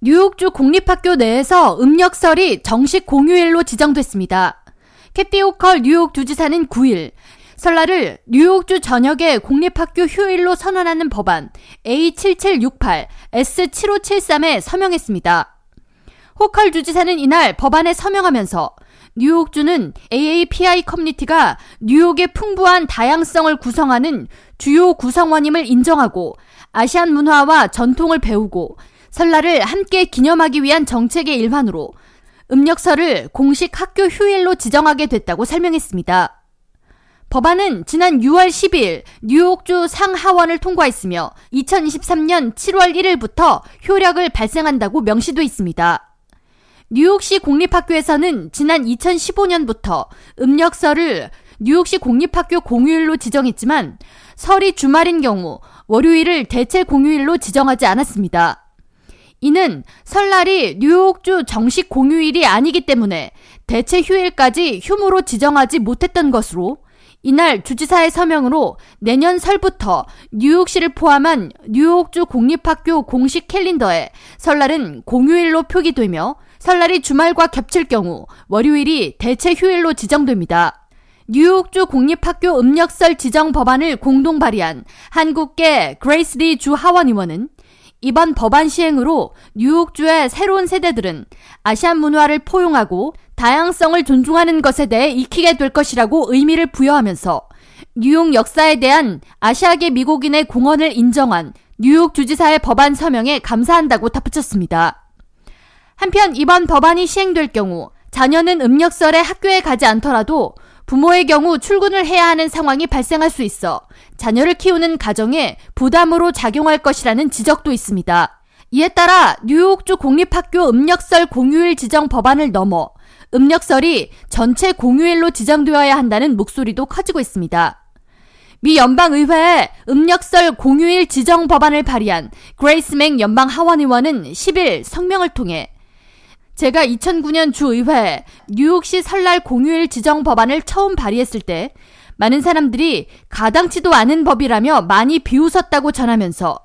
뉴욕주 공립학교 내에서 음력설이 정식 공휴일로 지정됐습니다. 캐티 오컬 뉴욕 주지사는 9일 설날을 뉴욕주 전역의 공립학교 휴일로 선언하는 법안 A7768 S7573에 서명했습니다. 호컬 주지사는 이날 법안에 서명하면서 뉴욕주는 AAPI 커뮤니티가 뉴욕의 풍부한 다양성을 구성하는 주요 구성원임을 인정하고 아시안 문화와 전통을 배우고 설날을 함께 기념하기 위한 정책의 일환으로 음력설을 공식 학교 휴일로 지정하게 됐다고 설명했습니다. 법안은 지난 6월 10일 뉴욕주 상하원을 통과했으며 2023년 7월 1일부터 효력을 발생한다고 명시돼 있습니다. 뉴욕시 공립학교에서는 지난 2015년부터 음력설을 뉴욕시 공립학교 공휴일로 지정했지만 설이 주말인 경우 월요일을 대체 공휴일로 지정하지 않았습니다. 이는 설날이 뉴욕주 정식 공휴일이 아니기 때문에 대체 휴일까지 휴무로 지정하지 못했던 것으로 이날 주지사의 서명으로 내년 설부터 뉴욕시를 포함한 뉴욕주 공립학교 공식 캘린더에 설날은 공휴일로 표기되며 설날이 주말과 겹칠 경우 월요일이 대체 휴일로 지정됩니다. 뉴욕주 공립학교 음력설 지정 법안을 공동 발의한 한국계 그레이스리 주 하원 의원은 이번 법안 시행으로 뉴욕주의 새로운 세대들은 아시안 문화를 포용하고 다양성을 존중하는 것에 대해 익히게 될 것이라고 의미를 부여하면서 뉴욕 역사에 대한 아시아계 미국인의 공헌을 인정한 뉴욕 주지사의 법안 서명에 감사한다고 덧붙였습니다. 한편 이번 법안이 시행될 경우 자녀는 음력설에 학교에 가지 않더라도 부모의 경우 출근을 해야 하는 상황이 발생할 수 있어 자녀를 키우는 가정에 부담으로 작용할 것이라는 지적도 있습니다. 이에 따라 뉴욕주 공립학교 음력설 공휴일 지정 법안을 넘어 음력설이 전체 공휴일로 지정되어야 한다는 목소리도 커지고 있습니다. 미 연방의회에 음력설 공휴일 지정 법안을 발의한 그레이스 멩 연방 하원 의원은 10일 성명을 통해 제가 2009년 주의회 뉴욕시 설날 공휴일 지정 법안을 처음 발의했을 때 많은 사람들이 가당치도 않은 법이라며 많이 비웃었다고 전하면서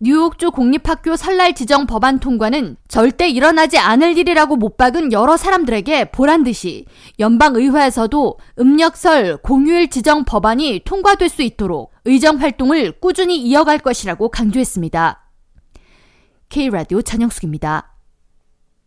뉴욕주 공립학교 설날 지정 법안 통과는 절대 일어나지 않을 일이라고 못 박은 여러 사람들에게 보란 듯이 연방의회에서도 음력설 공휴일 지정 법안이 통과될 수 있도록 의정 활동을 꾸준히 이어갈 것이라고 강조했습니다. K라디오 전영숙입니다.